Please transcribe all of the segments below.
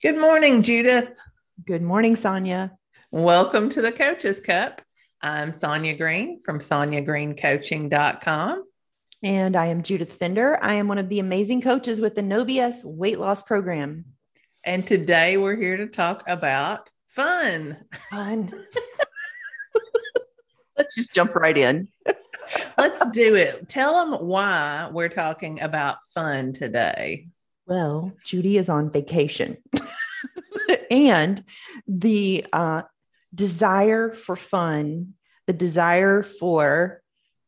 Good morning, Judith. Good morning, Sonya. Welcome to the Coaches Cup. I'm Sonya Green from SonyaGreenCoaching.com. And I am Judith Fender. I am one of the amazing coaches with the No BS weight loss program. And today we're here to talk about fun. Fun. Let's just jump right in. Let's do it. Tell them why we're talking about fun today. Well, Judy is on vacation. and the uh, desire for fun, the desire for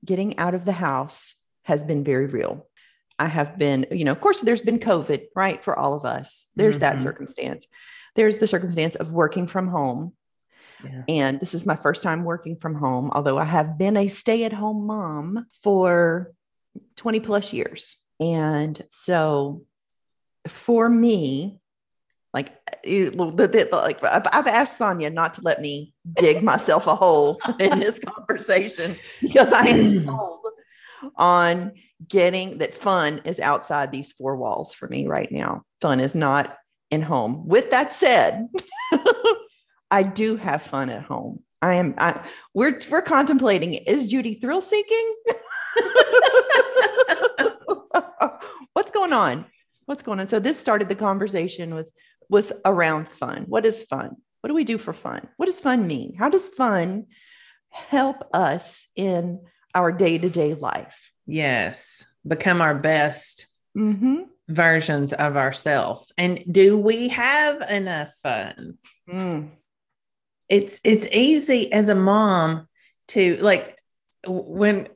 getting out of the house has been very real. I have been, you know, of course, there's been COVID, right? For all of us, there's mm-hmm. that circumstance. There's the circumstance of working from home. Yeah. And this is my first time working from home, although I have been a stay at home mom for 20 plus years. And so for me, like eh, like I've asked Sonya not to let me dig myself a hole in this conversation because I am sold on getting that fun is outside these four walls for me right now. Fun is not in home. With that said, I do have fun at home. I am. I, we're we're contemplating. Is Judy thrill seeking? What's going on? What's going on? So this started the conversation with was around fun. What is fun? What do we do for fun? What does fun mean? How does fun help us in our day-to-day life? Yes, become our best mm-hmm. versions of ourselves. And do we have enough fun? Mm. It's it's easy as a mom to like when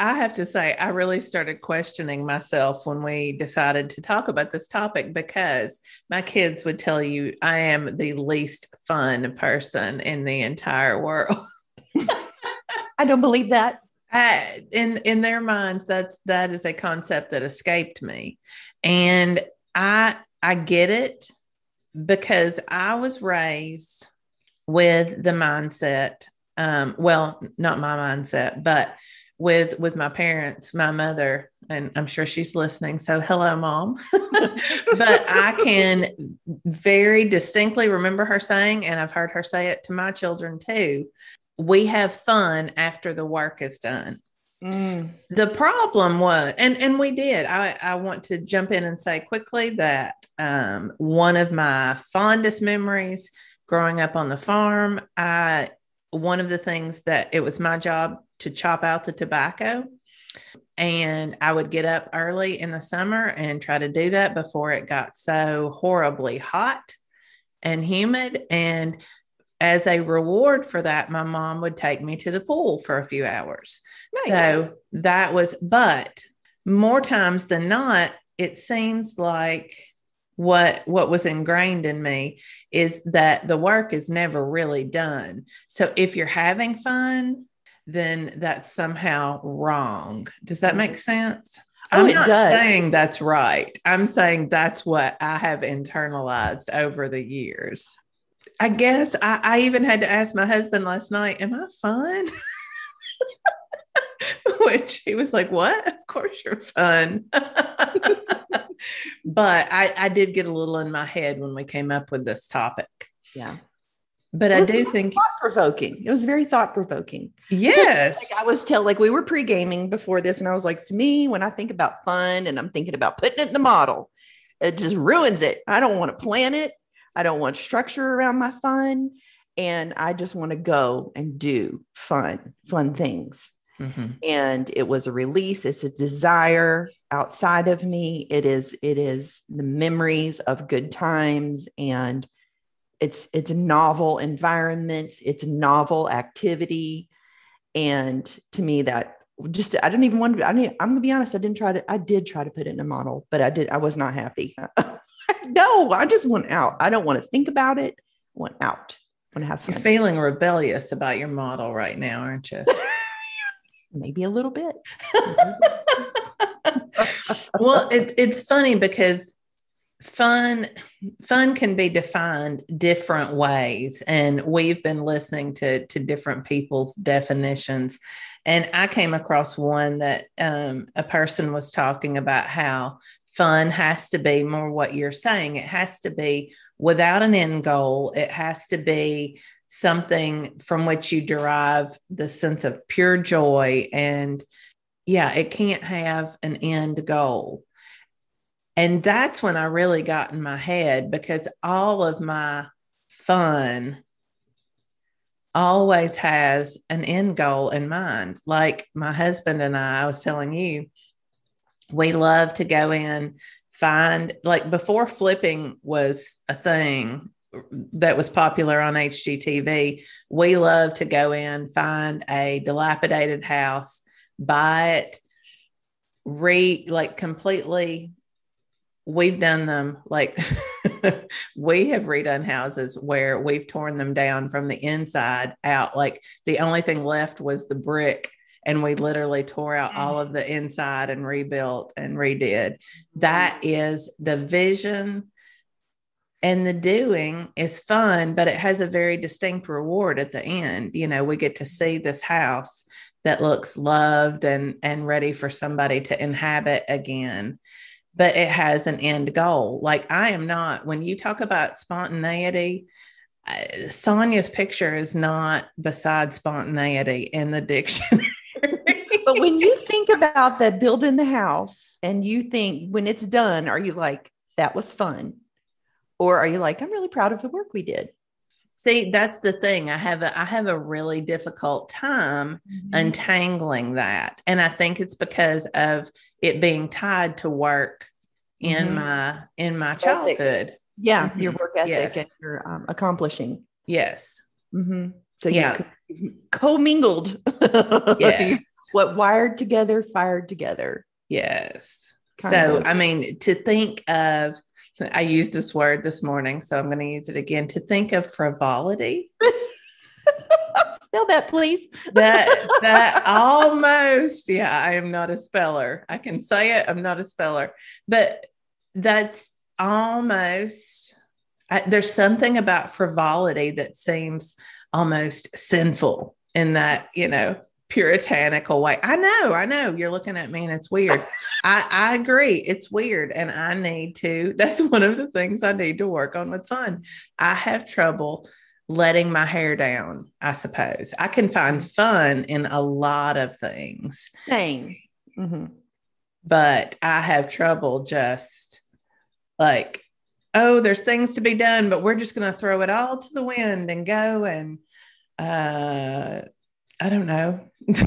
I have to say, I really started questioning myself when we decided to talk about this topic because my kids would tell you I am the least fun person in the entire world. I don't believe that. I, in in their minds, that's that is a concept that escaped me, and I I get it because I was raised with the mindset. Um, well, not my mindset, but with with my parents my mother and i'm sure she's listening so hello mom but i can very distinctly remember her saying and i've heard her say it to my children too we have fun after the work is done mm. the problem was and and we did i i want to jump in and say quickly that um, one of my fondest memories growing up on the farm i one of the things that it was my job to chop out the tobacco. And I would get up early in the summer and try to do that before it got so horribly hot and humid. And as a reward for that, my mom would take me to the pool for a few hours. Nice. So that was, but more times than not, it seems like what what was ingrained in me is that the work is never really done. So if you're having fun, then that's somehow wrong. Does that make mm-hmm. sense? Oh, I'm not does. saying that's right. I'm saying that's what I have internalized over the years. I guess I, I even had to ask my husband last night, Am I fun? Which he was like, What? Of course you're fun. but I, I did get a little in my head when we came up with this topic. Yeah but I do think thought provoking. It was very thought provoking. Yes. Like I was tell like we were pre gaming before this, and I was like, to me, when I think about fun and I'm thinking about putting it in the model, it just ruins it. I don't want to plan it. I don't want structure around my fun. And I just want to go and do fun, fun things. Mm-hmm. And it was a release. It's a desire outside of me. It is, it is the memories of good times and it's it's novel environments it's novel activity. And to me that just i didn't even want to i mean i'm gonna be honest i didn't try to i did try to put it in a model but i did i was not happy. No i just want out. I don't want to think about it. I want out. I want to have fun. you're feeling rebellious about your model right now aren't you? Maybe a little bit. Well it, it's funny because fun fun can be defined different ways and we've been listening to to different people's definitions and i came across one that um, a person was talking about how fun has to be more what you're saying. It has to be without an end goal. It has to be something from which you derive the sense of pure joy. And yeah, it can't have an end goal. And that's when I really got in my head because all of my fun always has an end goal in mind. Like my husband and I, I was telling you, we love to go in, find, like before flipping was a thing that was popular on HGTV, we love to go in, find a dilapidated house, buy it, re like completely we've done them like we have redone houses where we've torn them down from the inside out. Like the only thing left was the brick and we literally tore out mm. all of the inside and rebuilt and redid. Mm-hmm. That is the vision and the doing is fun but it has a very distinct reward at the end. You know we get to mm-hmm. see this house that looks loved and and ready for somebody to inhabit again but it has an end goal. Like I am not, when you talk about spontaneity, uh, Sonya's picture is not beside spontaneity in the dictionary. but when you think about that building the house and you think when it's done, are you like, that was fun? Or are you like, I'm really proud of the work we did? See, that's the thing. I have a I have a really difficult time mm-hmm. untangling that. And I think it's because of it being tied to work in mm-hmm. my in my childhood. Yeah, mm-hmm. your work ethic yes. and your um, accomplishing. Yes. Mm-hmm. So yeah, co-mingled. yes. what wired together, fired together. Yes. Kind so of. I mean, to think of I used this word this morning, so I'm going to use it again. To think of frivolity. Spell that, please. that that almost, yeah, I am not a speller. I can say it. I'm not a speller, but that's almost. I, there's something about frivolity that seems almost sinful in that you know puritanical way. I know, I know. You're looking at me and it's weird. I, I agree. It's weird. And I need to, that's one of the things I need to work on with fun. I have trouble letting my hair down, I suppose. I can find fun in a lot of things. Same. Mm-hmm. But I have trouble just like, oh, there's things to be done, but we're just going to throw it all to the wind and go and uh I don't know. no,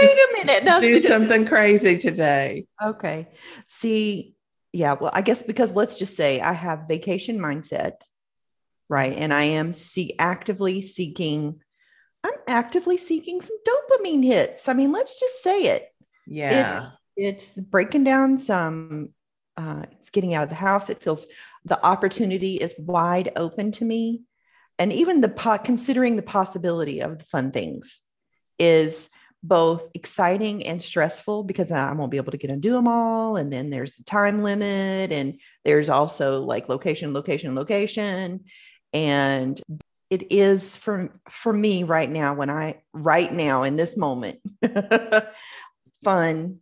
wait a minute. No, do something crazy today. Okay. See, yeah, well, I guess because let's just say I have vacation mindset, right? And I am see actively seeking, I'm actively seeking some dopamine hits. I mean, let's just say it. Yeah. It's, it's breaking down some, uh, it's getting out of the house. It feels the opportunity is wide open to me and even the po- considering the possibility of the fun things is both exciting and stressful because I won't be able to get and do them all. And then there's the time limit, and there's also like location, location, location. And it is for for me right now when I right now in this moment, fun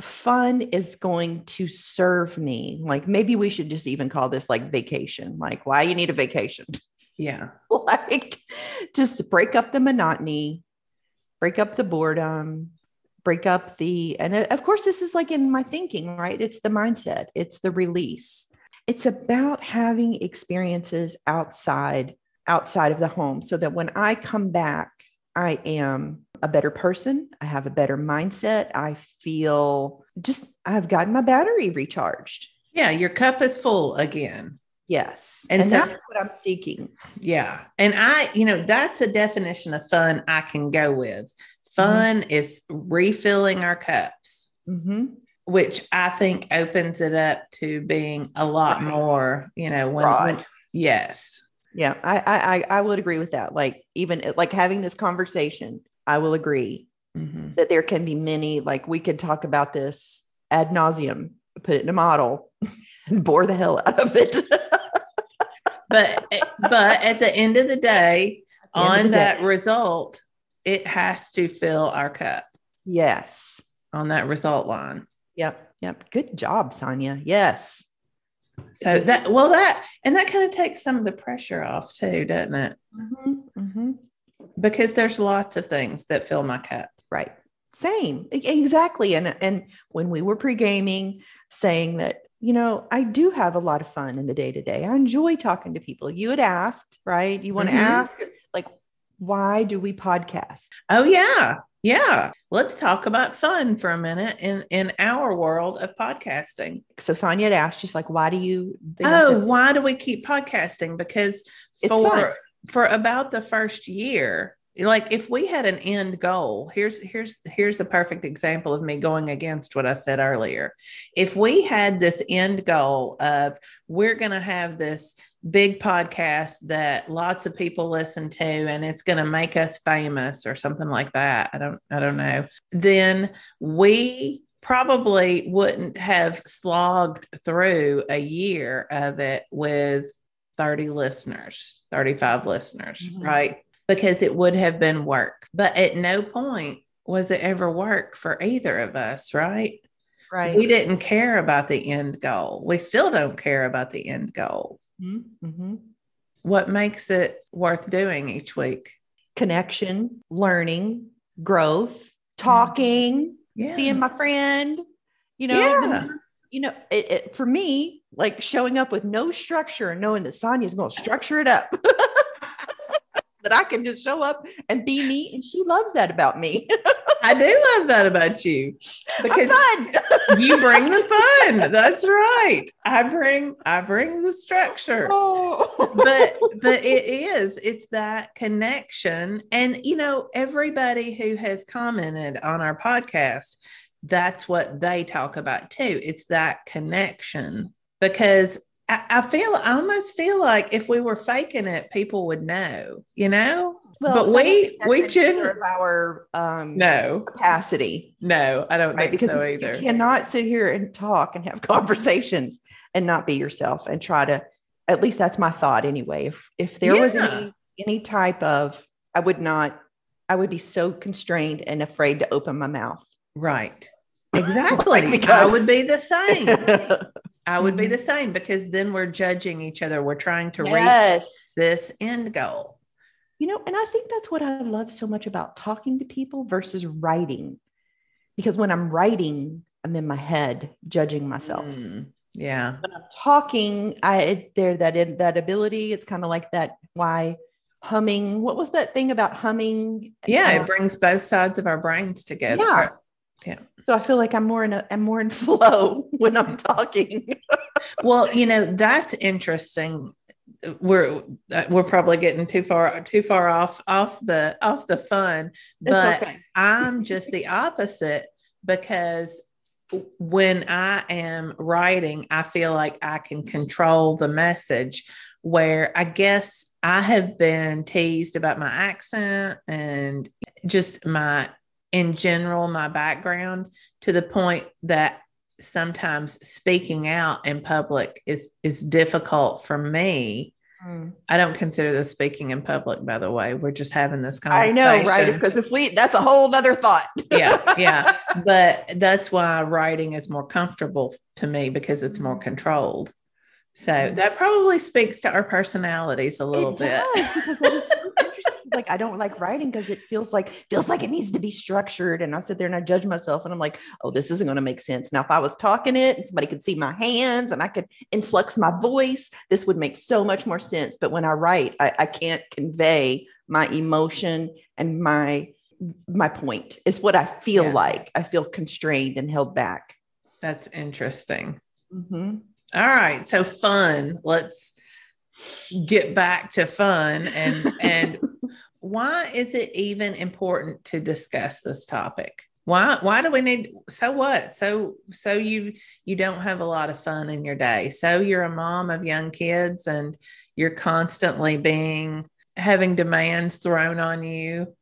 fun is going to serve me like maybe we should just even call this like vacation like why you need a vacation yeah. like just break up the monotony, break up the boredom, break up the, and uh, of course, this is like in my thinking, right? It's the mindset, it's the release. It's about having experiences outside outside of the home so that when I come back, I am a better person. I have a better mindset. I feel just I've gotten my battery recharged. Yeah, your cup is full again. Yes. And, and so, that's what I'm seeking. Yeah. And I, you know, that's a definition of fun I can go with. Fun mm-hmm. is refilling our cups, mm-hmm. which I think opens it up to being a lot right. more, you know, when, when, yes. Yeah, I, I I would agree with that. Like even like having this conversation, I will agree mm-hmm. that there can be many. Like we could talk about this ad nauseum, put it in a model, and bore the hell out of it. But but at the end of the day, the on the that day. result, it has to fill our cup. Yes. On that result line. Yep. Yep. Good job, Sonya. Yes. So that well that and that kind of takes some of the pressure off too, doesn't it? Mm-hmm, mm-hmm. Because there's lots of things that fill my cup. Right. Same. Exactly. And and when we were pre-gaming, saying that, you know, I do have a lot of fun in the day-to-day. I enjoy talking to people. You had asked, right? You want to mm-hmm. ask, like, why do we podcast? Oh yeah. Yeah. Let's talk about fun for a minute in in our world of podcasting. So Sonya had asked, she's like, why do you think Oh, why do we keep podcasting? Because for for about the first year, like if we had an end goal, here's here's here's the perfect example of me going against what I said earlier. If we had this end goal of we're going to have this big podcast that lots of people listen to and it's going to make us famous or something like that. I don't I don't know. Then we probably wouldn't have slogged through a year of it with 30 listeners, 35 listeners, Mhm. right? Because it would have been work. But at no point was it ever work for either of us, right? right? We didn't care about the end goal. We still don't care about the end goal. Mm-hmm. What makes it worth doing each week? Connection, learning, growth, talking, Yeah. seeing my friend. You know, Yeah. more- you know, it, it, for me, like showing up with no structure and knowing that Sonya's going to structure it up. that I can just show up and be me, and she loves that about me. I do love that about you because you bring the fun. That's right. I bring I bring the structure. Oh. But but it is it's that connection and you know everybody who has commented on our podcast that's what they talk about too. It's that connection because I, I feel I almost feel like if we were faking it people would know, you know? but we we a gen- of our um, no. capacity. No, I don't right? think Because so you cannot sit here and talk and have conversations and not be yourself and try to. At least that's my thought anyway. If if there was any any type of, I would not. I would be so constrained and afraid to open my mouth. Right. Exactly. I because- would be the same. I would be Mhm. the same because then we're judging each other. We're trying to reach this end goal. You know, and I think that's what I love so much about talking to people versus writing. Because when I'm writing, I'm in my head judging myself. Mm, yeah. when I'm talking, I there that that ability. It's kind of like that. Why humming? What was that thing about humming? Yeah. Uh, It brings both sides of our brains together. Yeah. Yeah. So I feel like I'm more in a I'm more in flow when I'm talking. Well, you know, that's interesting. We're we're probably getting too far too far off off the off the fun, but okay. I'm just the opposite because when I am writing, I feel like I can control the message. Where I guess I have been teased about my accent and just my, in general, my background to the point that sometimes speaking out in public is is difficult for me. Mm. I don't consider this speaking in public, by the way. We're just having this conversation. I know, right? Because if we, that's a whole other thought. yeah, yeah. But that's why writing is more comfortable to me because it's more controlled. So that probably speaks to our personalities a little it bit. does because that is so. Like I don't like writing because it feels like feels like it needs to be structured. And I sit there and I judge myself and I'm like, oh, this isn't going to make sense. Now, if I was talking it and somebody could see my hands and I could influx my voice, this would make so much more sense. But when I write, I, I can't convey my emotion and my my point. Is what I feel Yeah. like. I feel constrained and held back. That's interesting. Mhm. All right. So fun. Let's get back to fun and and why is it even important to discuss this topic? Why why do we need so what? So so you you don't have a lot of fun in your day. So you're a mom of young kids and you're constantly being having demands thrown on you.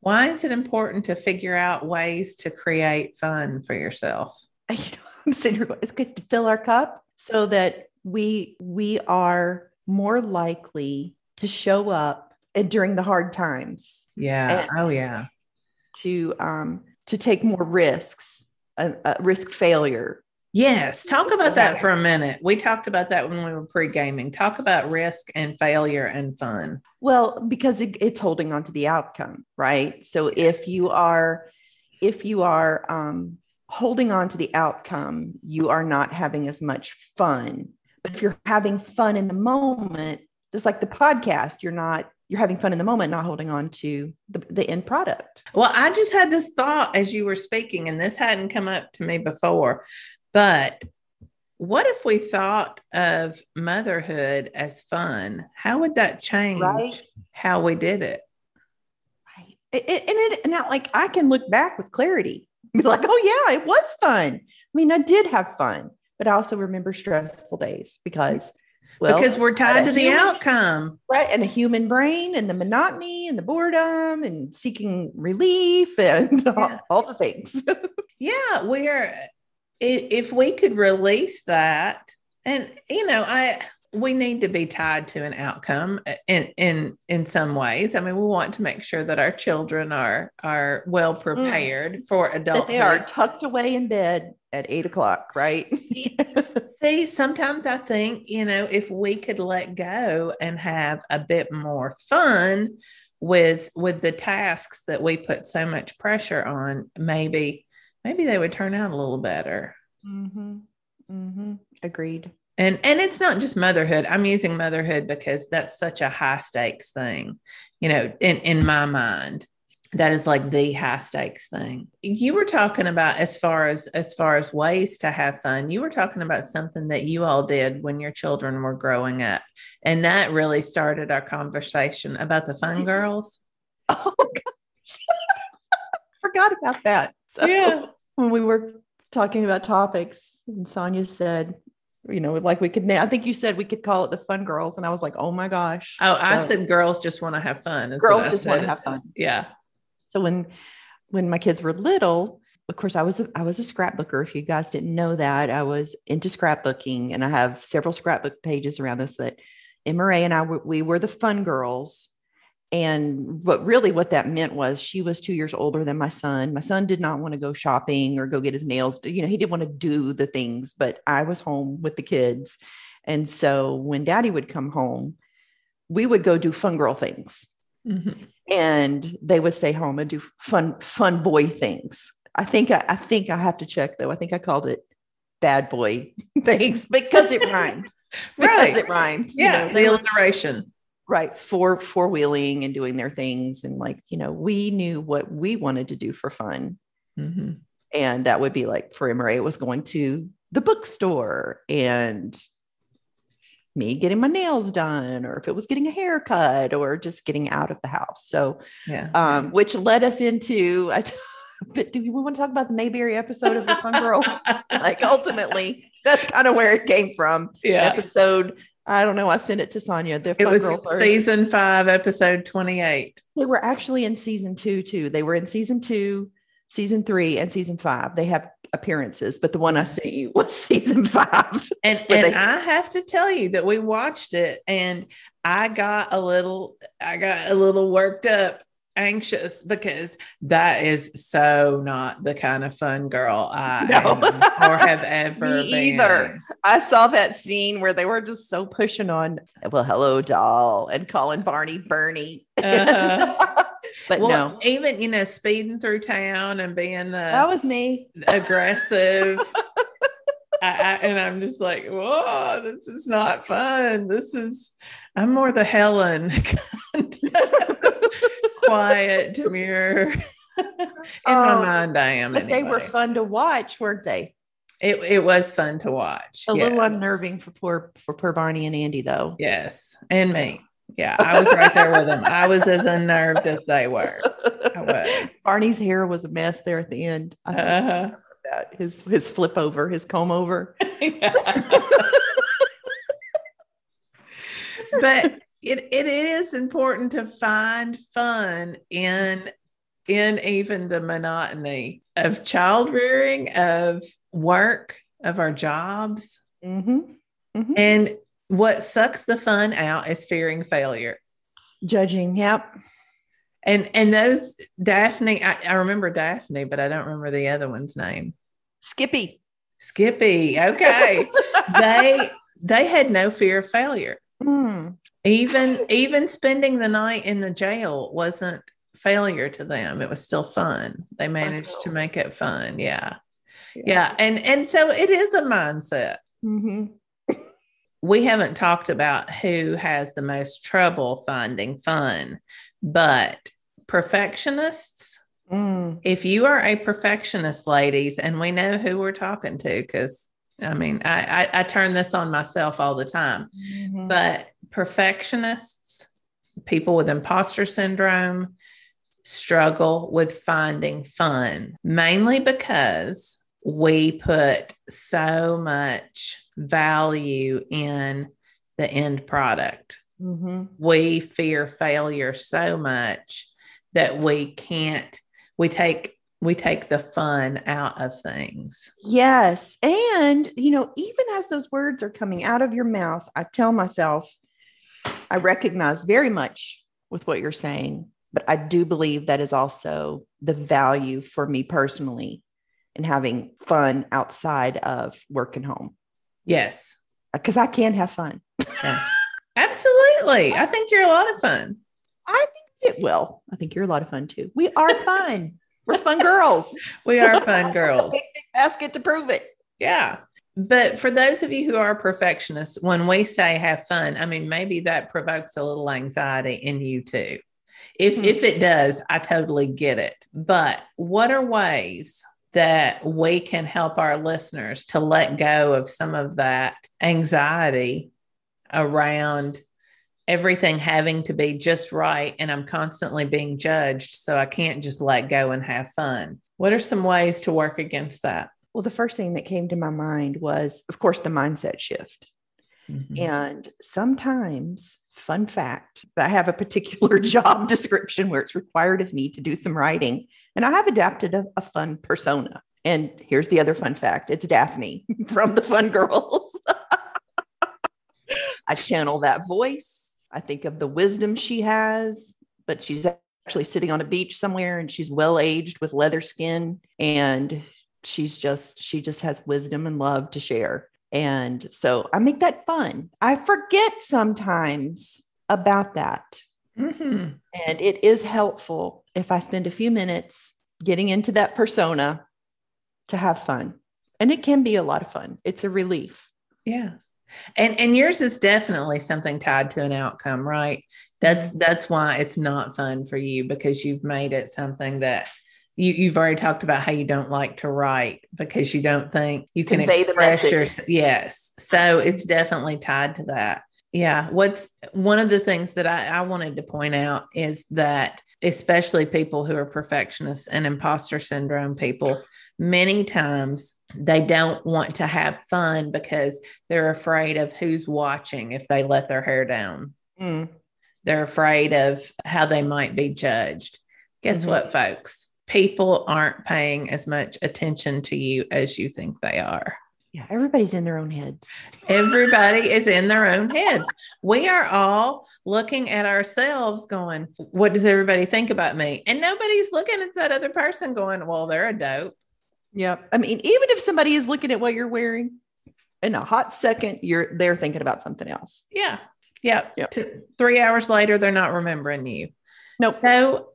Why is it important to figure out ways to create fun for yourself? you know, I'm sitting here going, it's good to fill our cup so that we we are more likely to show up and during the hard times Yeah. Oh yeah. to um to take more risks a, a risk failure. Yes. Talk about that for a minute. We talked about that when we were pre gaming. Talk about risk and failure and fun. Well, because it, it's holding on to the outcome, right? So if you are, if you are um, holding on to the outcome, you are not having as much fun. But if you're having fun in the moment, just like the podcast, you're not you're having fun in the moment, not holding on to the, the end product. Well, I just had this thought as you were speaking, and this hadn't come up to me before, but what if we thought of motherhood as fun? How would that change right? how we did it? Right. It, it, and it, and now, like I can look back with clarity, be like, oh yeah, it was fun. I mean, I did have fun, but I also remember stressful days because well, because we're tied to the human, outcome. Right. And a human brain and the monotony and the boredom and seeking relief and yeah. all, all, the things. yeah. We're, if we could release that, and, you know, I, we need to be tied to an outcome in in in some ways. I mean, we want to make sure that our children are are well mm. prepared mm. for adulthood. That they are tucked away in bed at eight o'clock, right? See, sometimes I think you know if we could let go and have a bit more fun with with the tasks that we put so much pressure on, maybe maybe they would turn out a little better. Mm-hmm. Mm-hmm. Agreed and and it's not just motherhood. I'm using motherhood because that's such a high stakes thing you know in in my mind. That is like the high stakes thing. You were talking about as far as as far as ways to have fun. You were talking about something that you all did when your children were growing up. And that really started our conversation about the fun mm-hmm. girls. Oh gosh. Forgot about that. So, yeah. when we were talking about topics and sonya said you know, like we could, I think you said we could call it the fun girls. And I was like, oh my gosh. Oh, so, I said girls just want to have fun. Girls just want to have fun. Yeah. So when, when my kids were little, of course, I was a, I was a scrapbooker. If you guys didn't know that, I was into scrapbooking, and I have several scrapbook pages around this. That Ray and I we were the fun girls, and but really what that meant was she was two years older than my son. My son did not want to go shopping or go get his nails. You know, he didn't want to do the things, but I was home with the kids. And so when daddy would come home, we would go do fun girl things. Mm-hmm. And they would stay home and do fun, fun boy things. I think I, I think I have to check though. I think I called it bad boy things because it rhymed. right. Because it rhymed. Yeah. You know, the alliteration right for four wheeling and doing their things and like you know we knew what we wanted to do for fun. Mm-hmm. and that would be like for Emery it was going to the bookstore and me getting my nails done or if it was getting a haircut or just getting out of the house. So yeah. um, which led us into do we want to talk about the mayberry episode of the fun girls? Like ultimately that's kind of where it came from. Yeah. Episode I don't know. I sent it to Sonya. The it was season five, episode 28. They were actually in season two, too. They were in season two, season three, and season five. They have appearances, but the one I sent you was season five. And, and they- I have to tell you that we watched it and I got a little, I got a little worked up anxious because that is so not the kind of fun girl I no. am or have ever Me been. either. I saw that scene where they were just so pushing on, well, hello, doll, and calling Barney Bernie. Uh-huh. but well, no, even you know, speeding through town and being the that was me aggressive. I, I, and I'm just like, whoa, this is not fun. This is, I'm more the Helen quiet, demure. In my oh, mind, I am. But anyway. they were fun to watch, weren't they? It, it was fun to watch. A yeah. little unnerving for poor for poor Barney and Andy, though. Yes, and me. Yeah, I was right there with them. I was as unnerved as they were. I was. Barney's hair was a mess there at the end. Uh-huh. That his his flip over, his comb over. but it, it is important to find fun in in even the monotony of child rearing of work of our jobs mm-hmm. Mm-hmm. and what sucks the fun out is fearing failure judging yep and and those daphne I, I remember daphne but i don't remember the other one's name Skippy. Skippy. Okay. they they had no fear of failure. Mm. Even even spending the night in the jail wasn't failure to them. It was still fun. They managed to make it fun. Yeah. yeah. Yeah. And and so it is a mindset. Mm-hmm. We haven't talked about who has the most trouble finding fun, but perfectionists. Mm. If you are a perfectionist, ladies, and we know who we're talking to, because I mean, I, I, I turn this on myself all the time, Mhm. but perfectionists, people with imposter syndrome, struggle with finding fun, mainly because we put so much value in the end product. Mhm. We fear failure so much that we can't, we take we take the fun out of things. Yes. And, you know, even as those words are coming out of your mouth, I tell myself, I recognize very much with what you're saying, but I do believe that is also the value for me personally in having fun outside of work and home Yes. Uh, because I can have fun. Yeah. Absolutely. I think you're a lot of fun. I think it will. I think you're a lot of fun too. We are fun. We're fun girls. We are fun girls. Basket to prove it. Yeah. But for those of you who are perfectionists, when we say have fun, I mean, maybe that provokes a little anxiety in you too. If, Hmm. if it does, I totally get it. But what are ways that we can help our listeners to let go of some of that anxiety around everything having to be just right and I'm constantly being judged. So I can't just let go and have fun. What are some ways to work against that? Well, the first thing that came to my mind was, of course, the mindset shift. Mhm. And sometimes, fun fact, I have a particular job description where it's required of me to do some writing, and I have adapted a, a fun persona. And here's the other fun fact it's Daphne from the Fun Girls. I channel that voice. I think of the wisdom she has, but she's actually sitting on a beach somewhere and she's well aged with leather skin. And she's just, she just has wisdom and love to share. And so I make that fun. I forget sometimes about that. Mhm. And it is helpful if I spend a few minutes getting into that persona to have fun. And it can be a lot of fun. It's a relief. Yeah. And and yours is definitely something tied to an outcome, right? That's that's why it's not fun for you because you've made it something that you, you've already talked about how you don't like to write because you don't think you can Convey the express your yes. So it's definitely tied to that. Yeah. What's one of the things that I, I wanted to point out is that especially people who are perfectionists and imposter syndrome people, many times they don't want to have fun because they're afraid of who's watching if they let their hair down. Mm. They're afraid of how they might be judged. Guess Mhm. what, folks? People aren't paying as much attention to you as you think they are. Yeah, everybody's in their own heads. Everybody is in their own heads. We are all looking at ourselves going, What does everybody think about me? And nobody's looking at that other person going, Well, they're a dope. Yep. I mean, even if somebody is looking at what you're wearing, in a hot second, you're they're thinking about something else. Yeah. Yeah. Yep. T- three hours later, they're not remembering you. Nope. So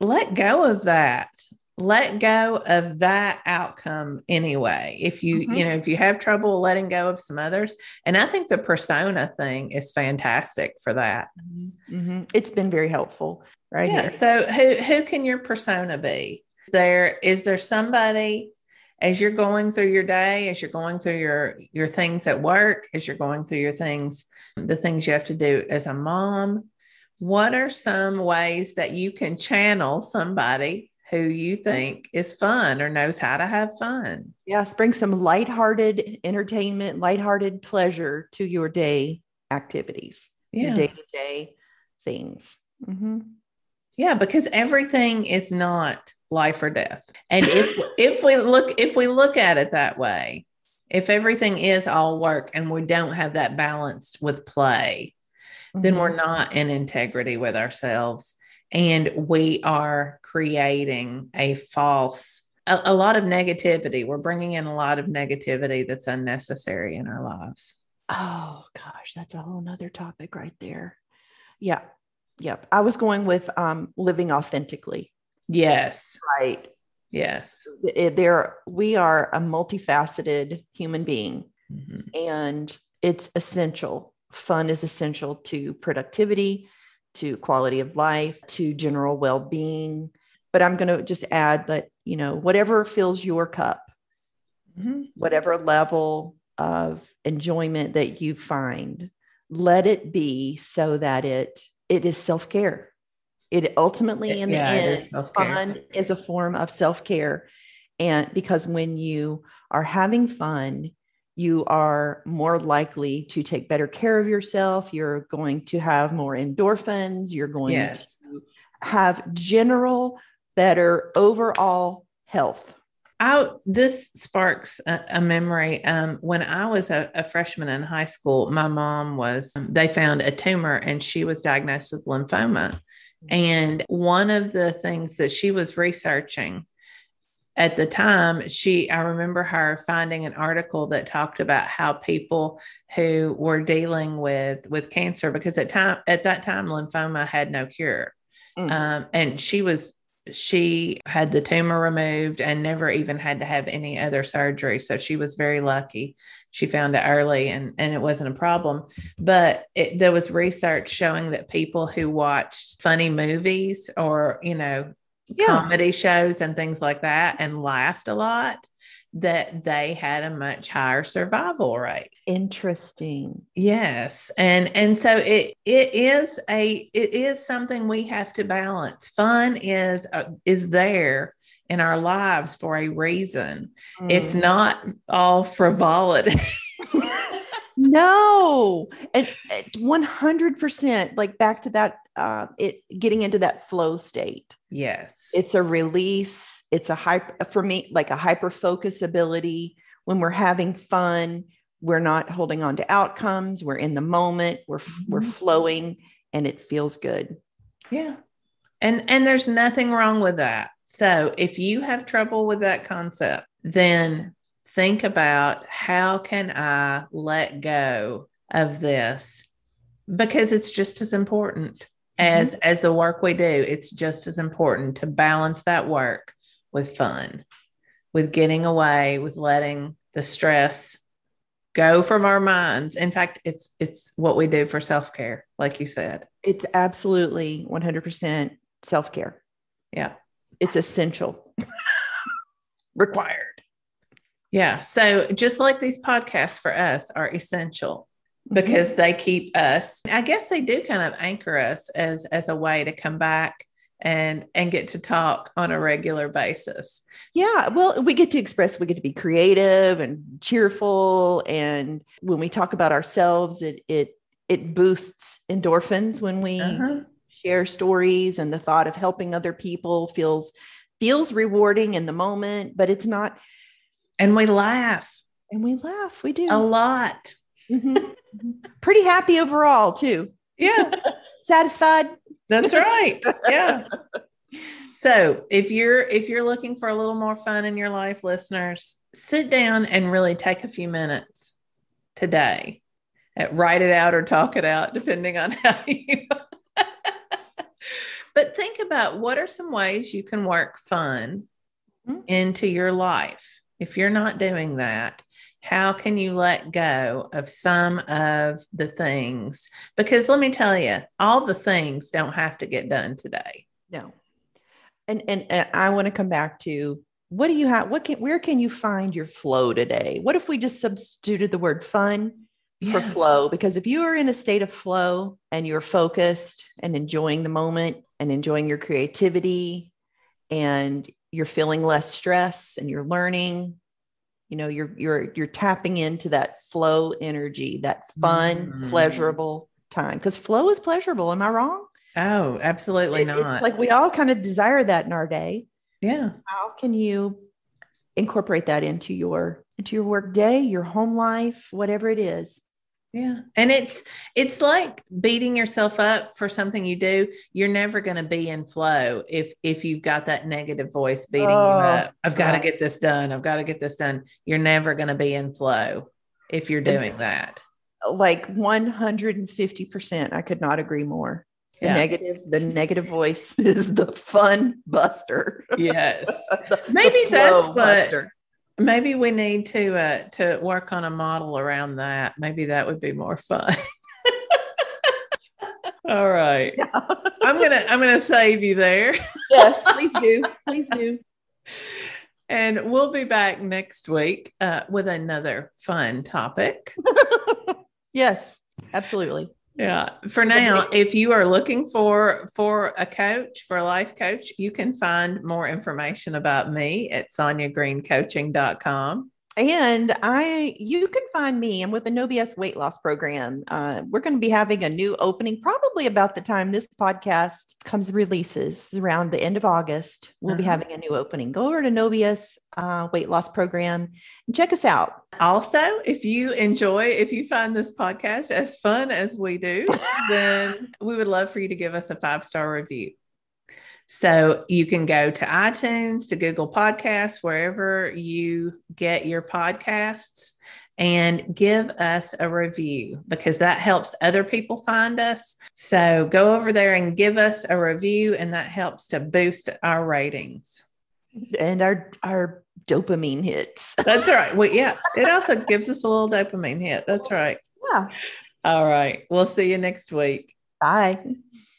let go of that. Let go of that outcome anyway. If you, Mhm. you know, if you have trouble letting go of some others, and I think the persona thing is fantastic for that. Mhm. It's been very helpful, right? Yeah. here. So who who can your persona be? There is there somebody as you're going through your day, as you're going through your your things at work, as you're going through your things, the things you have to do as a mom, what are some ways that you can channel somebody who you think is fun or knows how to have fun? Yes, bring some lighthearted entertainment, lighthearted pleasure to your day activities, your day to day things. Mhm. Yeah, because everything is not life or death. And if if we look if we look at it that way, if everything is all work and we don't have that balanced with play, then we're not in integrity with ourselves and we are creating a false a, a lot of negativity. We're bringing in a lot of negativity that's unnecessary in our lives. Oh gosh, that's a whole nother topic right there. Yeah. Yep. I was going with um, living authentically. Yes. Right. Yes. There, we are a multifaceted human being, Mhm. and it's essential. Fun is essential to productivity, to quality of life, to general well being. But I'm going to just add that, you know, whatever fills your cup, Mhm. whatever level of enjoyment that you find, let it be so that it it is self-care. It ultimately in the Yeah, is end, self-care. fun is a form of self-care. And because when you are having fun, you are more likely to take better care of yourself. You're going to have more endorphins. You're going Yes. to have general, better overall health. I this sparks a, a memory. Um, when I was a, a freshman in high school, my mom was. um, they found a tumor, and she was diagnosed with lymphoma. And one of the things that she was researching at the time, she I remember her finding an article that talked about how people who were dealing with with cancer, because at time at that time lymphoma had no cure, Mm. um, and she was she had the tumor removed and never even had to have any other surgery. So she was very lucky. She found it early and and it wasn't a problem. But it, there was research showing that people who watched funny movies or you know Yeah. comedy shows and things like that and laughed a lot that they had a much higher survival rate Interesting. Yes, and and so it it is a it is something we have to balance. Fun is uh, is there in our lives for a reason. It's Mm. not all frivolity. no and one hundred percent like back to that uh it getting into that flow state. yes, It's a release. It's a hyper for me, like a hyper focus ability. When we're having fun, we're not holding on to outcomes. We're in the moment. We're we're Mhm. flowing, and it feels good. yeah, and and there's nothing wrong with that. So if you have trouble with that concept, then think about how can I let go of this because it's just as important Mm-hmm. as as the work we do it's just as important to balance that work with fun with getting away with letting the stress go from our minds. In fact it's it's what we do for self-care like you said. It's absolutely one hundred percent self care. yeah. It's essential, required. yeah. So just like these podcasts for us are essential because they keep us i guess they do kind of anchor us as as a way to come back and and get to talk on a regular basis Yeah, well, we get to express, we get to be creative and cheerful. And when we talk about ourselves, it it it boosts endorphins when we Uh-huh. share stories and the thought of helping other people feels feels rewarding in the moment, but it's not and we laugh and we laugh. We do. a lot Mhm. Pretty happy overall, too. yeah Satisfied. that's right yeah so if you're if you're looking for a little more fun in your life listeners sit down and really take a few minutes today Uh, write it out or talk it out depending on how you but think about what are some ways you can work fun Mhm. into your life if you're not doing that how can you let go of some of the things because let me tell you all the things don't have to get done today No. And, and and I want to come back to what do you have? What can where can you find your flow today? What if we just substituted the word fun for Yeah. flow? Because if you are in a state of flow and you're focused and enjoying the moment and enjoying your creativity and you're feeling less stress and you're learning, you know, you're you're you're tapping into that flow energy, that fun, Mhm. pleasurable time. Because flow is pleasurable. Am I wrong? oh absolutely It- not It's like we all kind of desire that in our day. yeah How can you incorporate that into your into your work day, your home life, whatever it is? Yeah. And it's it's like beating yourself up for something you do. You're never going to be in flow if if you've got that negative voice beating oh, you up. I've got to get this done. I've got to get this done. You're never going to be in flow if you're doing that. Like 150%. I could not agree more. The yeah. negative, the negative voice is the fun buster. Yes. the, Maybe the that's what buster maybe we need to uh to work on a model around that. Maybe that would be more fun. All right. Yeah. i'm gonna i'm gonna save you there. Yes please do. Please do. And we'll be back next week uh, with another fun topic. Yes absolutely yeah. For now, if you are looking for for a coach, for a life coach, you can find more information about me at SonyaGreenCoaching.com. And I, you can find me. I'm with the No BS weight loss program. Uh, we're going to be having a new opening probably about the time this podcast comes releases around the end of August. We'll be having a new opening. Go over to No BS uh, weight loss program and check us out. Also, if you enjoy, if you find this podcast as fun as we do, then we would love for you to give us a five star review. So you can go to iTunes, to Google Podcasts, wherever you get your podcasts, and give us a review because that helps other people find us. So go over there and give us a review, and that helps to boost our ratings and our our dopamine hits. That's right. Well, yeah, it also gives us a little dopamine hit. That's right. Yeah. All right. We'll see you next week. Bye.